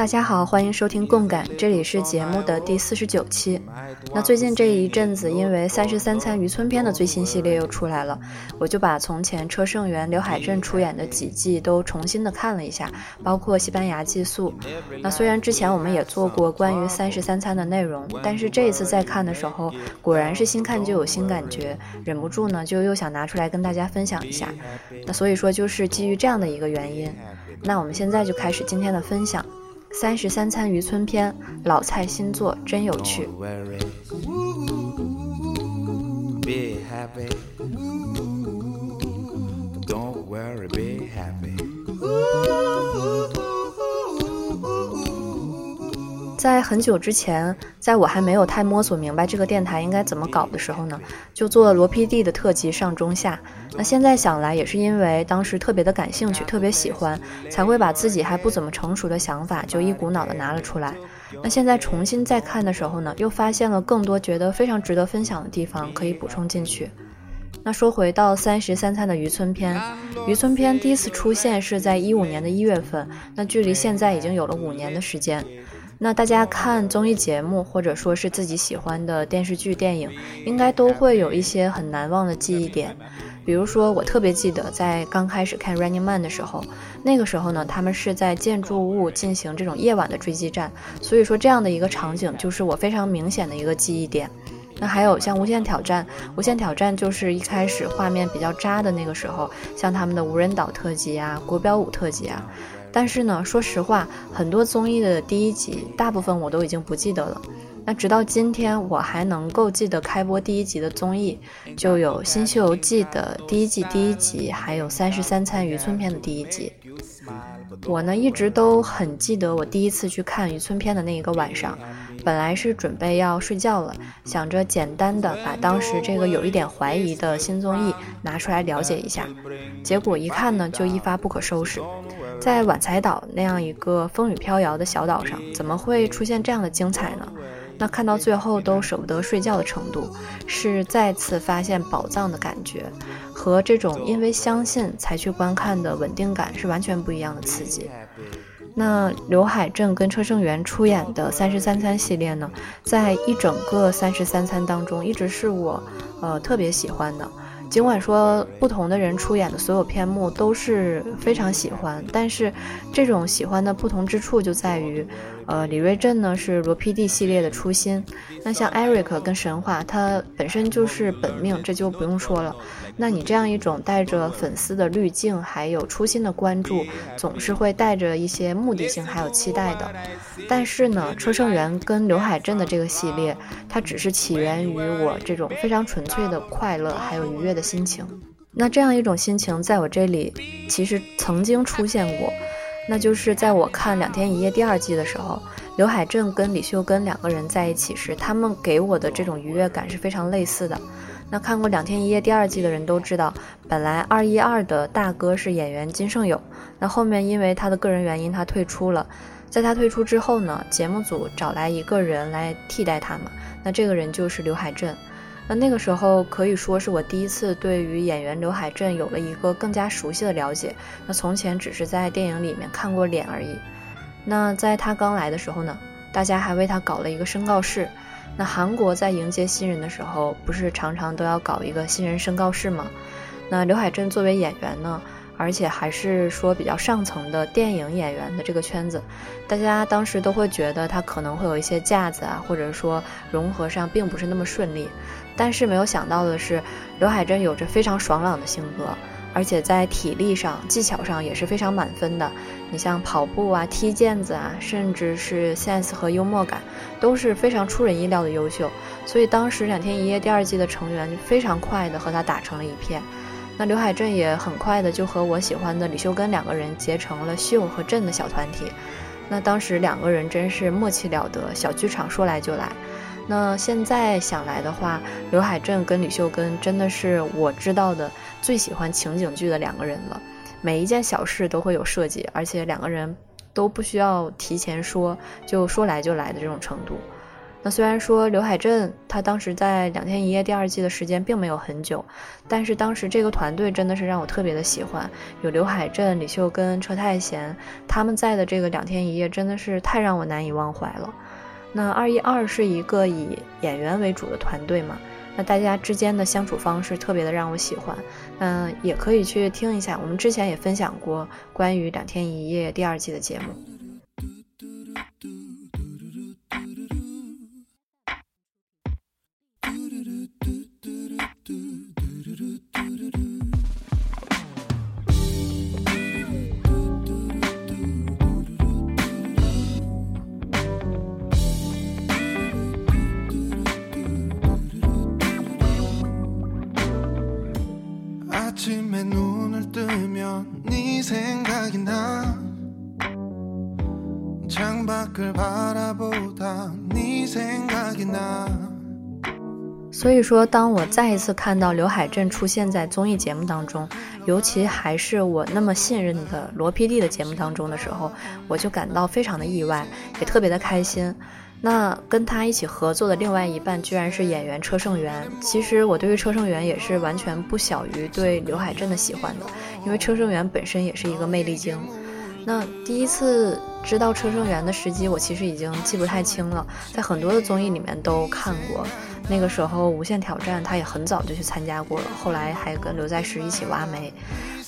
大家好，欢迎收听共感，这里是节目的第四十九期。那最近这一阵子，因为《三十三餐渔村篇》的最新系列又出来了，我就把从前车胜元、刘海镇出演的几季都重新的看了一下，包括西班牙寄宿。那虽然之前我们也做过关于《三十三餐》的内容，但是这一次再看的时候，果然是新看就有新感觉，忍不住呢就又想拿出来跟大家分享一下。那所以说，就是基于这样的一个原因，那我们现在就开始今天的分享。三十三餐渔村篇，老菜新做真有趣。在很久之前，在我还没有太摸索明白这个电台应该怎么搞的时候呢，就做了罗 PD 的特辑上中下。那现在想来，也是因为当时特别的感兴趣，特别喜欢，才会把自己还不怎么成熟的想法就一股脑的拿了出来。那现在重新再看的时候呢，又发现了更多觉得非常值得分享的地方可以补充进去。那说回到三十三餐的渔村篇，渔村篇第一次出现是在一五年的一月份，那距离现在已经有了五年的时间。那大家看综艺节目，或者说是自己喜欢的电视剧、电影，应该都会有一些很难忘的记忆点。比如说，我特别记得在刚开始看《Running Man》的时候，那个时候呢，他们是在建筑物进行这种夜晚的追击战，所以说这样的一个场景就是我非常明显的一个记忆点。那还有像《无限挑战》，《无限挑战》就是一开始画面比较渣的那个时候，像他们的无人岛特辑啊、国标舞特辑啊。但是呢，说实话，很多综艺的第一集，大部分我都已经不记得了。那直到今天，我还能够记得开播第一集的综艺，就有《新西游记》的第一季第一集，还有《三十三餐渔村篇》的第一集。我呢，一直都很记得我第一次去看渔村篇的那一个晚上。本来是准备要睡觉了，想着简单的把当时这个有一点怀疑的新综艺拿出来了解一下，结果一看呢，就一发不可收拾。在晚才岛那样一个风雨飘摇的小岛上，怎么会出现这样的精彩呢？那看到最后都舍不得睡觉的程度，是再次发现宝藏的感觉，和这种因为相信才去观看的稳定感是完全不一样的刺激。那刘海正跟车胜元出演的《三十三餐》系列呢，在一整个《三十三餐》当中，一直是我呃特别喜欢的。尽管说不同的人出演的所有篇目都是非常喜欢，但是这种喜欢的不同之处就在于，呃，李瑞镇呢是罗 PD 系列的初心，那像 Eric 跟神话，他本身就是本命，这就不用说了。那你这样一种带着粉丝的滤镜，还有初心的关注，总是会带着一些目的性还有期待的。但是呢，车胜元跟刘海镇的这个系列，它只是起源于我这种非常纯粹的快乐还有愉悦的。心情，那这样一种心情在我这里其实曾经出现过，那就是在我看《两天一夜》第二季的时候，刘海镇跟李秀根两个人在一起时，他们给我的这种愉悦感是非常类似的。那看过《两天一夜》第二季的人都知道，本来二一二的大哥是演员金圣友，那后面因为他的个人原因他退出了，在他退出之后呢，节目组找来一个人来替代他嘛，那这个人就是刘海镇。那那个时候可以说是我第一次对于演员刘海镇有了一个更加熟悉的了解。那从前只是在电影里面看过脸而已。那在他刚来的时候呢，大家还为他搞了一个申告式。那韩国在迎接新人的时候，不是常常都要搞一个新人申告式吗？那刘海镇作为演员呢？而且还是说比较上层的电影演员的这个圈子，大家当时都会觉得他可能会有一些架子啊，或者说融合上并不是那么顺利。但是没有想到的是，刘海珍有着非常爽朗的性格，而且在体力上、技巧上也是非常满分的。你像跑步啊、踢毽子啊，甚至是 sense 和幽默感都是非常出人意料的优秀。所以当时《两天一夜》第二季的成员就非常快的和他打成了一片。那刘海镇也很快的就和我喜欢的李秀根两个人结成了秀和镇的小团体。那当时两个人真是默契了得，小剧场说来就来。那现在想来的话，刘海镇跟李秀根真的是我知道的最喜欢情景剧的两个人了。每一件小事都会有设计，而且两个人都不需要提前说，就说来就来的这种程度。那虽然说刘海镇他当时在《两天一夜》第二季的时间并没有很久，但是当时这个团队真的是让我特别的喜欢，有刘海镇、李秀根、车太贤他们在的这个《两天一夜》真的是太让我难以忘怀了。那二一二是一个以演员为主的团队嘛，那大家之间的相处方式特别的让我喜欢，嗯，也可以去听一下，我们之前也分享过关于《两天一夜》第二季的节目。所以说，当我再一次看到刘海镇出现在综艺节目当中，尤其还是我那么信任的罗 PD 的节目当中的时候，我就感到非常的意外，也特别的开心。那跟他一起合作的另外一半居然是演员车胜元。其实我对于车胜元也是完全不小于对刘海镇的喜欢的，因为车胜元本身也是一个魅力精。那第一次知道车胜元的时机，我其实已经记不太清了，在很多的综艺里面都看过。那个时候《无限挑战》他也很早就去参加过了，后来还跟刘在石一起挖煤。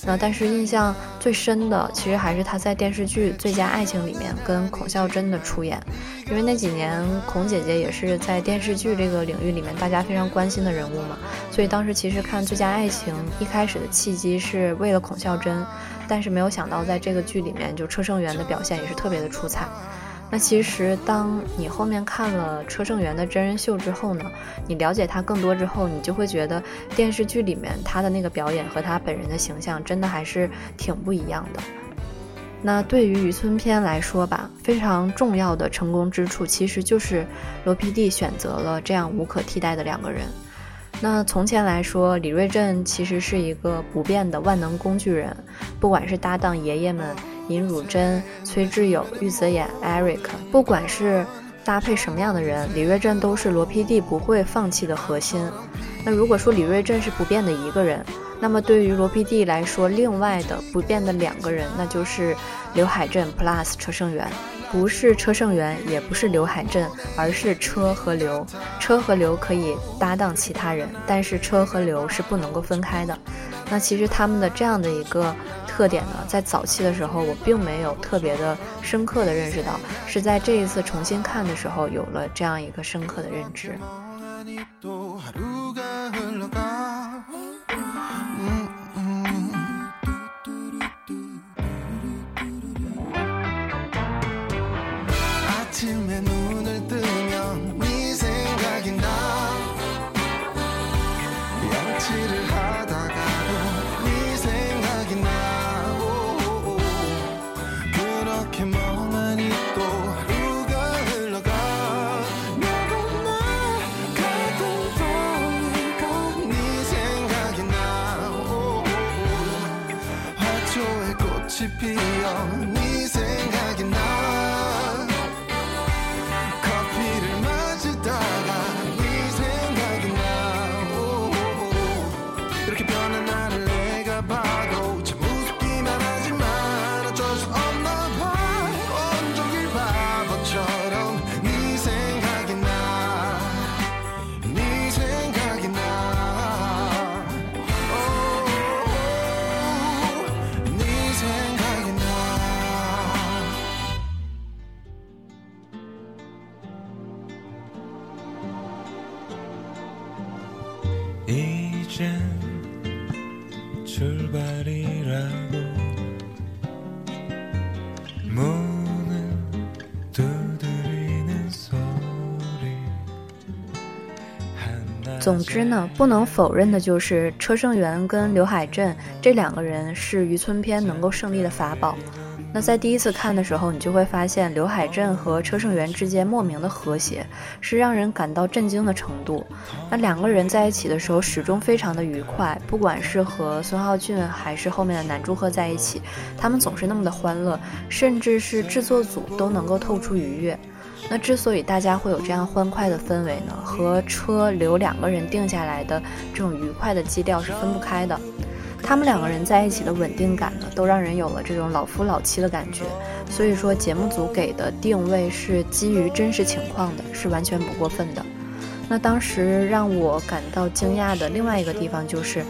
那但是印象最深的，其实还是他在电视剧《最佳爱情》里面跟孔孝真的出演，因为那几年孔姐姐也是在电视剧这个领域里面大家非常关心的人物嘛，所以当时其实看《最佳爱情》一开始的契机是为了孔孝真，但是没有想到在这个剧里面就车胜元的表现也是特别的出彩。那其实，当你后面看了车胜元的真人秀之后呢，你了解他更多之后，你就会觉得电视剧里面他的那个表演和他本人的形象真的还是挺不一样的。那对于渔村篇来说吧，非常重要的成功之处，其实就是罗 PD 选择了这样无可替代的两个人。那从前来说，李瑞镇其实是一个不变的万能工具人，不管是搭档爷爷们。尹汝贞、崔智友、玉泽演、Eric，不管是搭配什么样的人，李瑞镇都是罗 PD 不会放弃的核心。那如果说李瑞镇是不变的一个人，那么对于罗 PD 来说，另外的不变的两个人，那就是刘海镇 Plus 车胜元，不是车胜元，也不是刘海镇，而是车和刘。车和刘可以搭档其他人，但是车和刘是不能够分开的。那其实他们的这样的一个特点呢，在早期的时候我并没有特别的深刻的认识到，是在这一次重新看的时候有了这样一个深刻的认知。be on me. 总之呢，不能否认的就是车胜元跟刘海镇这两个人是渔村篇能够胜利的法宝。那在第一次看的时候，你就会发现刘海镇和车胜元之间莫名的和谐，是让人感到震惊的程度。那两个人在一起的时候，始终非常的愉快，不管是和孙浩俊还是后面的南柱赫在一起，他们总是那么的欢乐，甚至是制作组都能够透出愉悦。那之所以大家会有这样欢快的氛围呢，和车留两个人定下来的这种愉快的基调是分不开的。他们两个人在一起的稳定感呢，都让人有了这种老夫老妻的感觉。所以说，节目组给的定位是基于真实情况的，是完全不过分的。那当时让我感到惊讶的另外一个地方就是，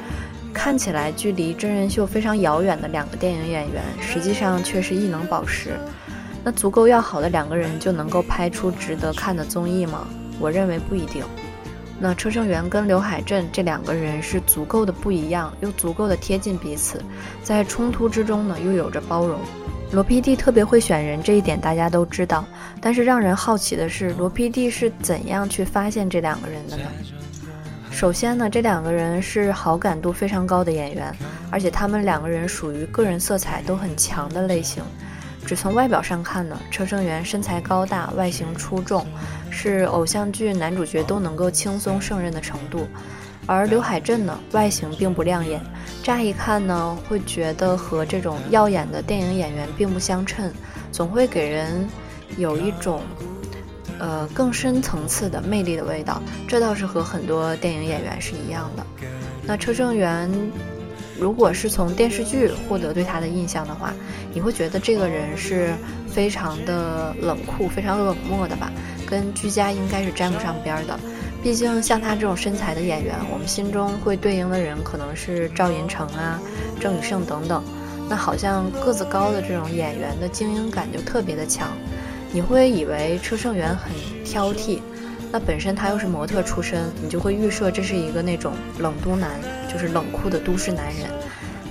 看起来距离真人秀非常遥远的两个电影演员，实际上却是异能宝石。那足够要好的两个人就能够拍出值得看的综艺吗？我认为不一定。那车胜元跟刘海镇这两个人是足够的不一样，又足够的贴近彼此，在冲突之中呢，又有着包容。罗 PD 特别会选人，这一点大家都知道。但是让人好奇的是，罗 PD 是怎样去发现这两个人的呢？首先呢，这两个人是好感度非常高的演员，而且他们两个人属于个人色彩都很强的类型。只从外表上看呢，车胜元身材高大，外形出众，是偶像剧男主角都能够轻松胜任的程度。而刘海镇呢，外形并不亮眼，乍一看呢，会觉得和这种耀眼的电影演员并不相称，总会给人有一种，呃，更深层次的魅力的味道。这倒是和很多电影演员是一样的。那车胜元。如果是从电视剧获得对他的印象的话，你会觉得这个人是非常的冷酷、非常冷漠的吧？跟居家应该是沾不上边的。毕竟像他这种身材的演员，我们心中会对应的人可能是赵寅成啊、郑宇盛等等。那好像个子高的这种演员的精英感就特别的强，你会以为车胜元很挑剔。那本身他又是模特出身，你就会预设这是一个那种冷都男，就是冷酷的都市男人。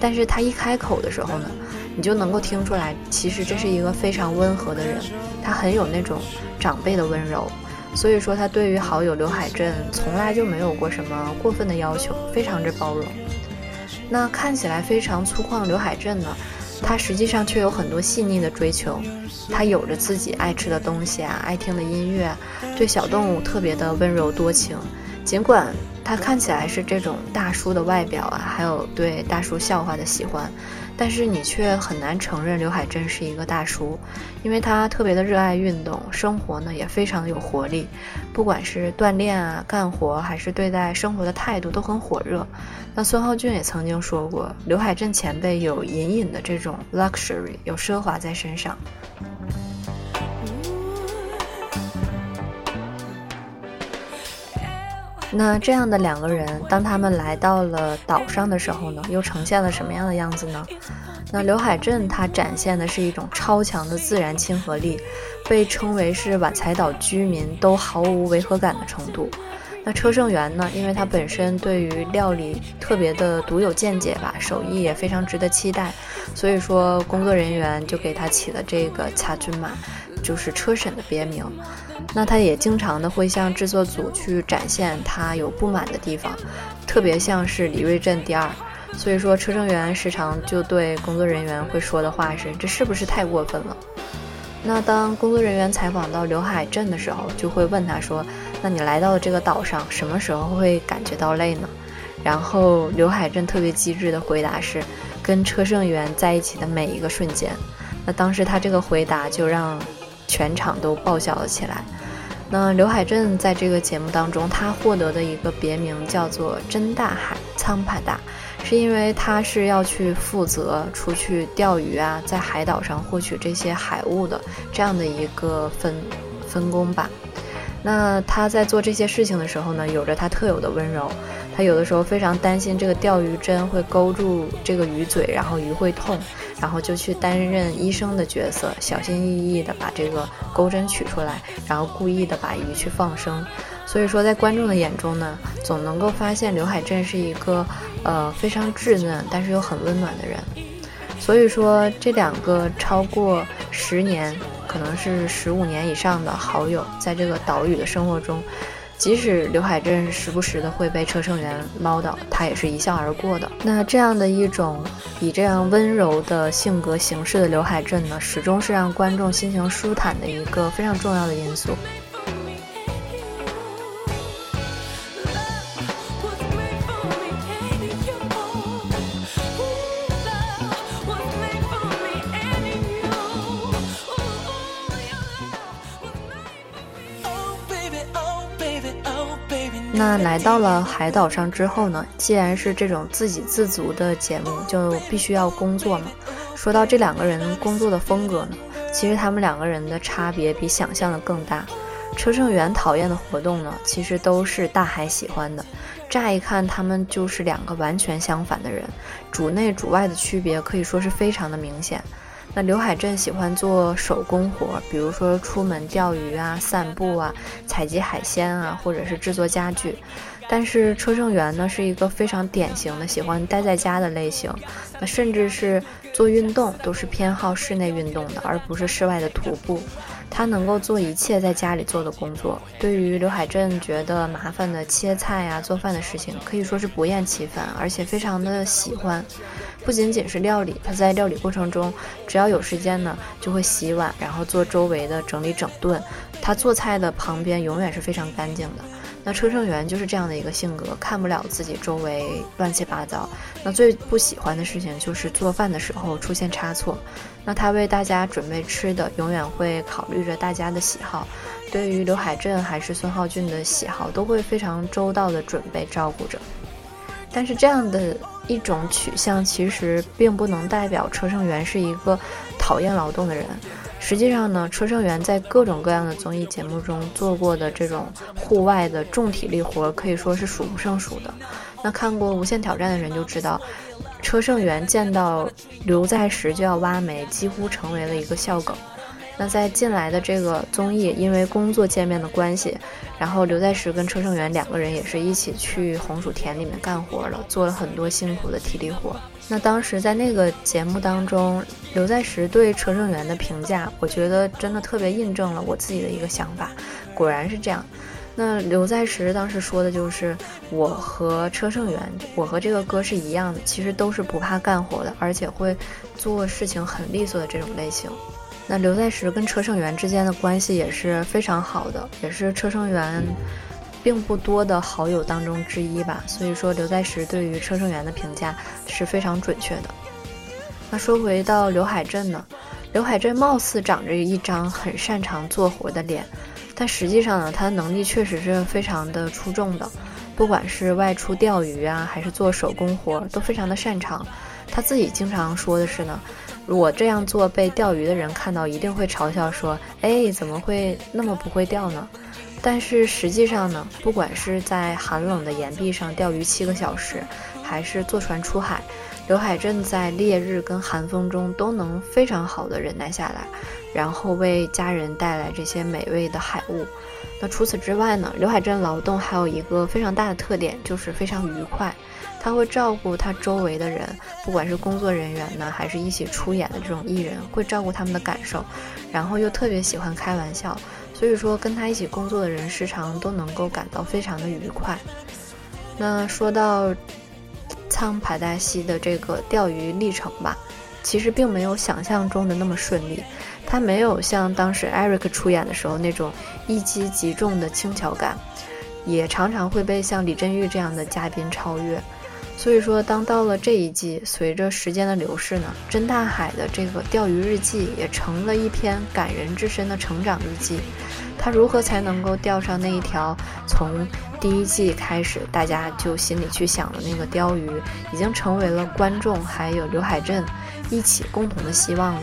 但是他一开口的时候呢，你就能够听出来，其实这是一个非常温和的人，他很有那种长辈的温柔。所以说他对于好友刘海镇从来就没有过什么过分的要求，非常之包容。那看起来非常粗犷刘海镇呢？他实际上却有很多细腻的追求，他有着自己爱吃的东西啊，爱听的音乐，对小动物特别的温柔多情，尽管。他看起来是这种大叔的外表啊，还有对大叔笑话的喜欢，但是你却很难承认刘海镇是一个大叔，因为他特别的热爱运动，生活呢也非常的有活力，不管是锻炼啊、干活，还是对待生活的态度都很火热。那孙浩俊也曾经说过，刘海镇前辈有隐隐的这种 luxury，有奢华在身上。那这样的两个人，当他们来到了岛上的时候呢，又呈现了什么样的样子呢？那刘海镇他展现的是一种超强的自然亲和力，被称为是晚才岛居民都毫无违和感的程度。那车胜元呢，因为他本身对于料理特别的独有见解吧，手艺也非常值得期待，所以说工作人员就给他起了这个“恰君马”。就是车审的别名，那他也经常的会向制作组去展现他有不满的地方，特别像是李瑞镇第二，所以说车胜元时常就对工作人员会说的话是这是不是太过分了？那当工作人员采访到刘海镇的时候，就会问他说，那你来到这个岛上，什么时候会感觉到累呢？然后刘海镇特别机智的回答是，跟车胜元在一起的每一个瞬间。那当时他这个回答就让。全场都爆笑了起来。那刘海镇在这个节目当中，他获得的一个别名叫做“真大海苍盘大”，是因为他是要去负责出去钓鱼啊，在海岛上获取这些海物的这样的一个分分工吧。那他在做这些事情的时候呢，有着他特有的温柔。他有的时候非常担心这个钓鱼针会勾住这个鱼嘴，然后鱼会痛。然后就去担任医生的角色，小心翼翼地把这个钩针取出来，然后故意的把鱼去放生。所以说，在观众的眼中呢，总能够发现刘海镇是一个呃非常稚嫩，但是又很温暖的人。所以说，这两个超过十年，可能是十五年以上的好友，在这个岛屿的生活中。即使刘海镇时不时的会被车胜元唠叨，他也是一笑而过的。那这样的一种以这样温柔的性格行事的刘海镇呢，始终是让观众心情舒坦的一个非常重要的因素。那来到了海岛上之后呢，既然是这种自给自足的节目，就必须要工作嘛。说到这两个人工作的风格呢，其实他们两个人的差别比想象的更大。车胜元讨厌的活动呢，其实都是大海喜欢的。乍一看，他们就是两个完全相反的人，主内主外的区别可以说是非常的明显。那刘海镇喜欢做手工活，比如说出门钓鱼啊、散步啊、采集海鲜啊，或者是制作家具。但是车胜元呢，是一个非常典型的喜欢待在家的类型，那甚至是做运动都是偏好室内运动的，而不是室外的徒步。他能够做一切在家里做的工作，对于刘海镇觉得麻烦的切菜呀、做饭的事情，可以说是不厌其烦，而且非常的喜欢。不仅仅是料理，他在料理过程中，只要有时间呢，就会洗碗，然后做周围的整理整顿。他做菜的旁边永远是非常干净的。那车胜元就是这样的一个性格，看不了自己周围乱七八糟。那最不喜欢的事情就是做饭的时候出现差错。那他为大家准备吃的，永远会考虑着大家的喜好。对于刘海镇还是孙浩俊的喜好，都会非常周到的准备照顾着。但是这样的一种取向，其实并不能代表车胜元是一个讨厌劳动的人。实际上呢，车胜元在各种各样的综艺节目中做过的这种户外的重体力活，可以说是数不胜数的。那看过《无限挑战》的人就知道，车胜元见到刘在石就要挖煤，几乎成为了一个笑梗。那在进来的这个综艺，因为工作见面的关系，然后刘在石跟车胜元两个人也是一起去红薯田里面干活了，做了很多辛苦的体力活。那当时在那个节目当中，刘在石对车胜元的评价，我觉得真的特别印证了我自己的一个想法。果然是这样。那刘在石当时说的就是，我和车胜元，我和这个哥是一样的，其实都是不怕干活的，而且会做事情很利索的这种类型。那刘在石跟车胜元之间的关系也是非常好的，也是车胜元。并不多的好友当中之一吧，所以说刘在石对于车胜元的评价是非常准确的。那说回到刘海镇呢，刘海镇貌似长着一张很擅长做活的脸，但实际上呢，他的能力确实是非常的出众的，不管是外出钓鱼啊，还是做手工活，都非常的擅长。他自己经常说的是呢，我这样做被钓鱼的人看到一定会嘲笑说，哎，怎么会那么不会钓呢？但是实际上呢，不管是在寒冷的岩壁上钓鱼七个小时，还是坐船出海，刘海镇在烈日跟寒风中都能非常好的忍耐下来，然后为家人带来这些美味的海物。那除此之外呢，刘海镇劳动还有一个非常大的特点，就是非常愉快。他会照顾他周围的人，不管是工作人员呢，还是一起出演的这种艺人，会照顾他们的感受，然后又特别喜欢开玩笑。所以说，跟他一起工作的人时常都能够感到非常的愉快。那说到苍排大西的这个钓鱼历程吧，其实并没有想象中的那么顺利。他没有像当时 Eric 出演的时候那种一击即中的轻巧感，也常常会被像李振玉这样的嘉宾超越。所以说，当到了这一季，随着时间的流逝呢，甄大海的这个钓鱼日记也成了一篇感人至深的成长日记。他如何才能够钓上那一条从第一季开始大家就心里去想的那个鲷鱼，已经成为了观众还有刘海镇一起共同的希望了。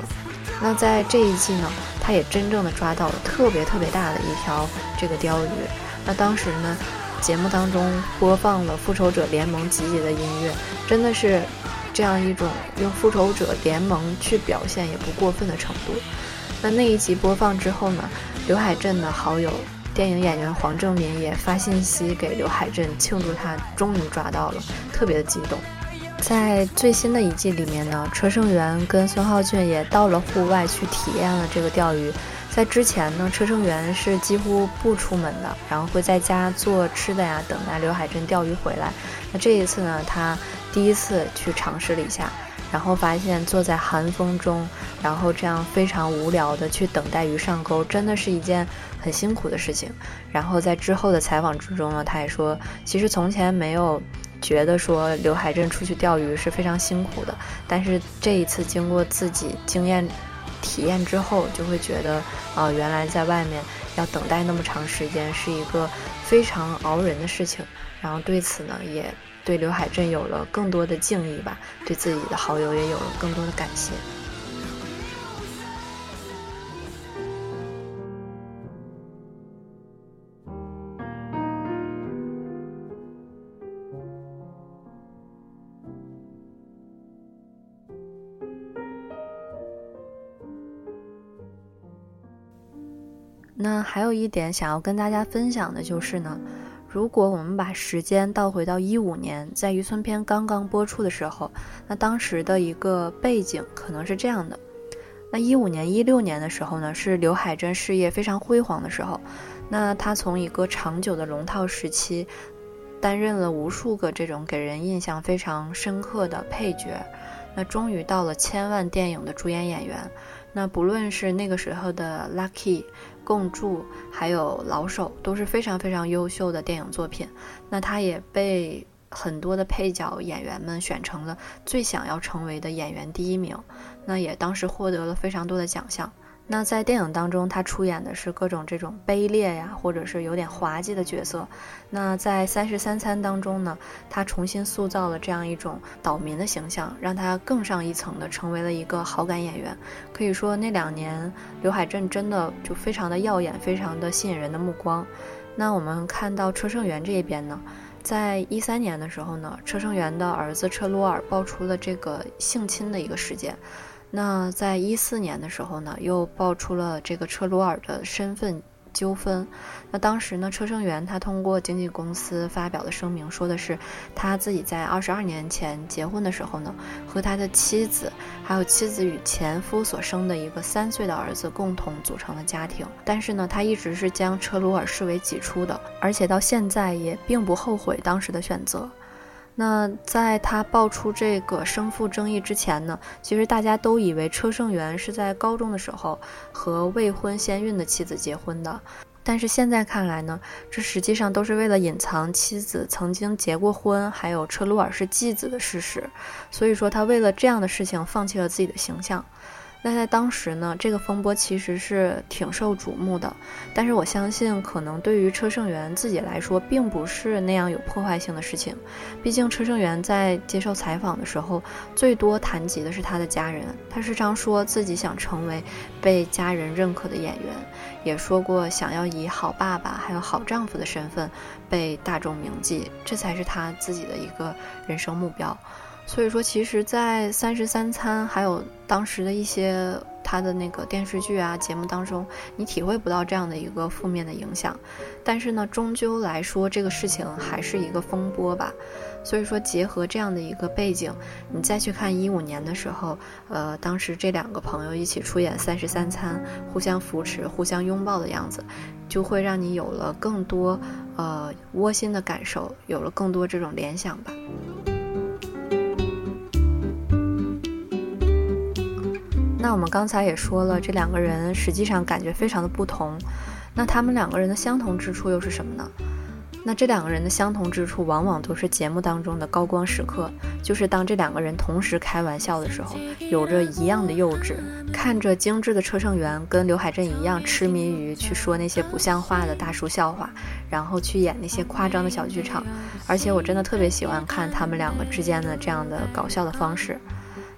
那在这一季呢，他也真正的抓到了特别特别大的一条这个鲷鱼。那当时呢？节目当中播放了《复仇者联盟》集结的音乐，真的是这样一种用《复仇者联盟》去表现也不过分的程度。那那一集播放之后呢，刘海镇的好友电影演员黄正民也发信息给刘海镇庆祝他终于抓到了，特别的激动。在最新的一季里面呢，车胜元跟孙浩俊也到了户外去体验了这个钓鱼。在之前呢，车胜元是几乎不出门的，然后会在家做吃的呀，等待刘海镇钓鱼回来。那这一次呢，他第一次去尝试了一下，然后发现坐在寒风中，然后这样非常无聊的去等待鱼上钩，真的是一件很辛苦的事情。然后在之后的采访之中呢，他也说，其实从前没有觉得说刘海镇出去钓鱼是非常辛苦的，但是这一次经过自己经验。体验之后就会觉得，啊，原来在外面要等待那么长时间，是一个非常熬人的事情。然后对此呢，也对刘海镇有了更多的敬意吧，对自己的好友也有了更多的感谢。那还有一点想要跟大家分享的就是呢，如果我们把时间倒回到一五年，在渔村篇刚刚播出的时候，那当时的一个背景可能是这样的：那一五年、一六年的时候呢，是刘海珍事业非常辉煌的时候，那他从一个长久的龙套时期，担任了无数个这种给人印象非常深刻的配角，那终于到了千万电影的主演演员。那不论是那个时候的 Lucky、共筑，还有老手，都是非常非常优秀的电影作品。那他也被很多的配角演员们选成了最想要成为的演员第一名。那也当时获得了非常多的奖项。那在电影当中，他出演的是各种这种卑劣呀，或者是有点滑稽的角色。那在《三十三餐》当中呢，他重新塑造了这样一种岛民的形象，让他更上一层的成为了一个好感演员。可以说那两年刘海镇真的就非常的耀眼，非常的吸引人的目光。那我们看到车胜元这一边呢，在一三年的时候呢，车胜元的儿子车鲁尔爆出了这个性侵的一个事件。那在一四年的时候呢，又爆出了这个车鲁尔的身份纠纷。那当时呢，车胜元他通过经纪公司发表的声明，说的是他自己在二十二年前结婚的时候呢，和他的妻子还有妻子与前夫所生的一个三岁的儿子共同组成了家庭。但是呢，他一直是将车鲁尔视为己出的，而且到现在也并不后悔当时的选择。那在他爆出这个生父争议之前呢，其实大家都以为车胜元是在高中的时候和未婚先孕的妻子结婚的，但是现在看来呢，这实际上都是为了隐藏妻子曾经结过婚，还有车鲁尔是继子的事实，所以说他为了这样的事情放弃了自己的形象。那在当时呢，这个风波其实是挺受瞩目的，但是我相信，可能对于车胜元自己来说，并不是那样有破坏性的事情。毕竟车胜元在接受采访的时候，最多谈及的是他的家人，他时常说自己想成为被家人认可的演员，也说过想要以好爸爸还有好丈夫的身份被大众铭记，这才是他自己的一个人生目标。所以说，其实，在《三十三餐》还有当时的一些他的那个电视剧啊节目当中，你体会不到这样的一个负面的影响。但是呢，终究来说，这个事情还是一个风波吧。所以说，结合这样的一个背景，你再去看一五年的时候，呃，当时这两个朋友一起出演《三十三餐》，互相扶持、互相拥抱的样子，就会让你有了更多呃窝心的感受，有了更多这种联想吧。那我们刚才也说了，这两个人实际上感觉非常的不同。那他们两个人的相同之处又是什么呢？那这两个人的相同之处，往往都是节目当中的高光时刻，就是当这两个人同时开玩笑的时候，有着一样的幼稚。看着精致的车胜元跟刘海镇一样痴迷于去说那些不像话的大叔笑话，然后去演那些夸张的小剧场。而且我真的特别喜欢看他们两个之间的这样的搞笑的方式。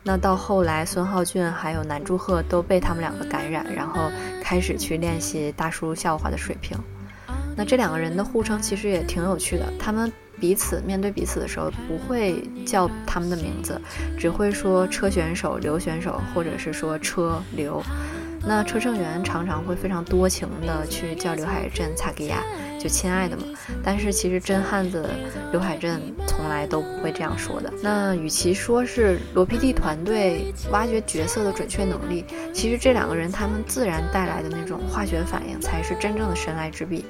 那到后来，孙浩俊还有南柱赫都被他们两个感染，然后开始去练习大叔笑话的水平。那这两个人的互称其实也挺有趣的，他们彼此面对彼此的时候不会叫他们的名字，只会说车选手、刘选手，或者是说车刘。那车胜元常常会非常多情的去叫刘海镇擦给亚，就亲爱的嘛。但是其实真汉子刘海镇从来都不会这样说的。那与其说是罗 PD 团队挖掘角色的准确能力，其实这两个人他们自然带来的那种化学反应才是真正的神来之笔。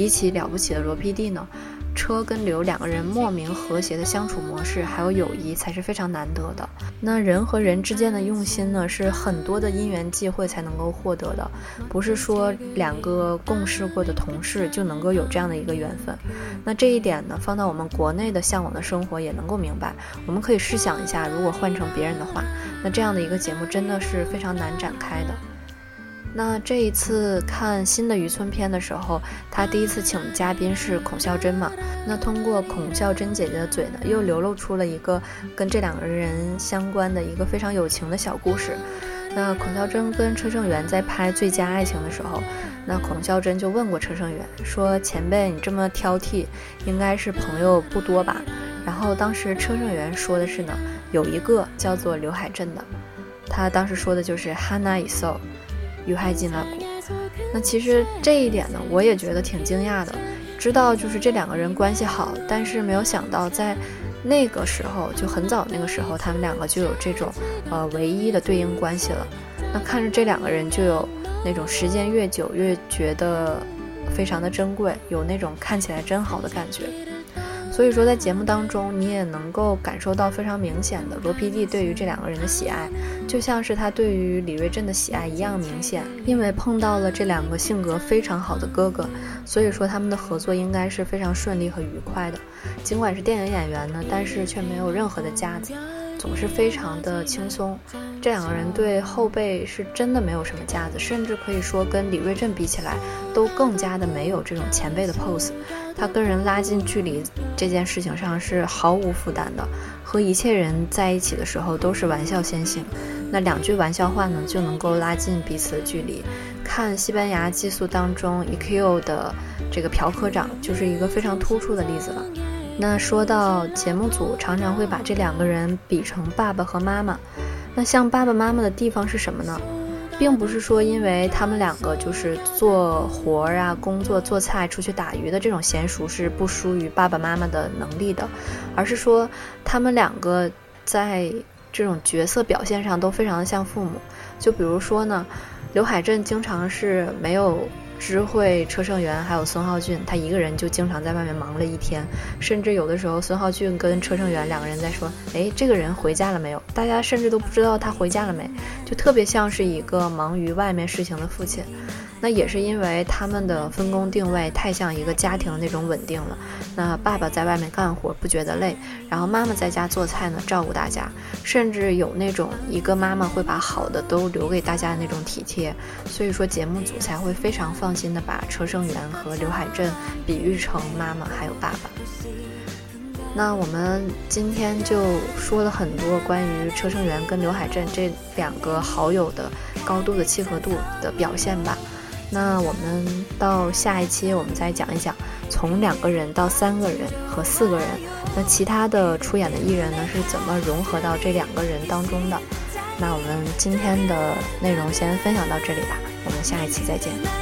比起了不起的罗 PD 呢？车跟刘两个人莫名和谐的相处模式，还有友谊才是非常难得的。那人和人之间的用心呢，是很多的因缘际会才能够获得的，不是说两个共事过的同事就能够有这样的一个缘分。那这一点呢，放到我们国内的向往的生活也能够明白。我们可以试想一下，如果换成别人的话，那这样的一个节目真的是非常难展开的。那这一次看新的渔村篇的时候，他第一次请嘉宾是孔孝真嘛？那通过孔孝真姐姐的嘴呢，又流露出了一个跟这两个人相关的一个非常有情的小故事。那孔孝真跟车胜元在拍《最佳爱情》的时候，那孔孝真就问过车胜元说：“前辈，你这么挑剔，应该是朋友不多吧？”然后当时车胜元说的是呢，有一个叫做刘海镇的，他当时说的就是 Hana Iso。于海进了谷，那其实这一点呢，我也觉得挺惊讶的。知道就是这两个人关系好，但是没有想到在那个时候就很早那个时候，他们两个就有这种呃唯一的对应关系了。那看着这两个人就有那种时间越久越觉得非常的珍贵，有那种看起来真好的感觉。所以说，在节目当中，你也能够感受到非常明显的罗 PD 对于这两个人的喜爱，就像是他对于李瑞镇的喜爱一样明显。因为碰到了这两个性格非常好的哥哥，所以说他们的合作应该是非常顺利和愉快的。尽管是电影演员呢，但是却没有任何的架子，总是非常的轻松。这两个人对后辈是真的没有什么架子，甚至可以说跟李瑞镇比起来，都更加的没有这种前辈的 pose。他跟人拉近距离这件事情上是毫无负担的，和一切人在一起的时候都是玩笑先行，那两句玩笑话呢就能够拉近彼此的距离。看西班牙寄宿当中 EQ 的这个朴科长就是一个非常突出的例子了。那说到节目组常常会把这两个人比成爸爸和妈妈，那像爸爸妈妈的地方是什么呢？并不是说，因为他们两个就是做活儿啊、工作、做菜、出去打鱼的这种娴熟是不输于爸爸妈妈的能力的，而是说他们两个在这种角色表现上都非常的像父母。就比如说呢，刘海镇经常是没有。知会车胜元还有孙浩俊，他一个人就经常在外面忙了一天，甚至有的时候孙浩俊跟车胜元两个人在说：“哎，这个人回家了没有？”大家甚至都不知道他回家了没，就特别像是一个忙于外面事情的父亲。那也是因为他们的分工定位太像一个家庭那种稳定了。那爸爸在外面干活不觉得累，然后妈妈在家做菜呢，照顾大家，甚至有那种一个妈妈会把好的都留给大家的那种体贴。所以说节目组才会非常放心的把车胜元和刘海镇比喻成妈妈还有爸爸。那我们今天就说了很多关于车胜元跟刘海镇这两个好友的高度的契合度的表现吧。那我们到下一期，我们再讲一讲从两个人到三个人和四个人，那其他的出演的艺人呢是怎么融合到这两个人当中的？那我们今天的内容先分享到这里吧，我们下一期再见。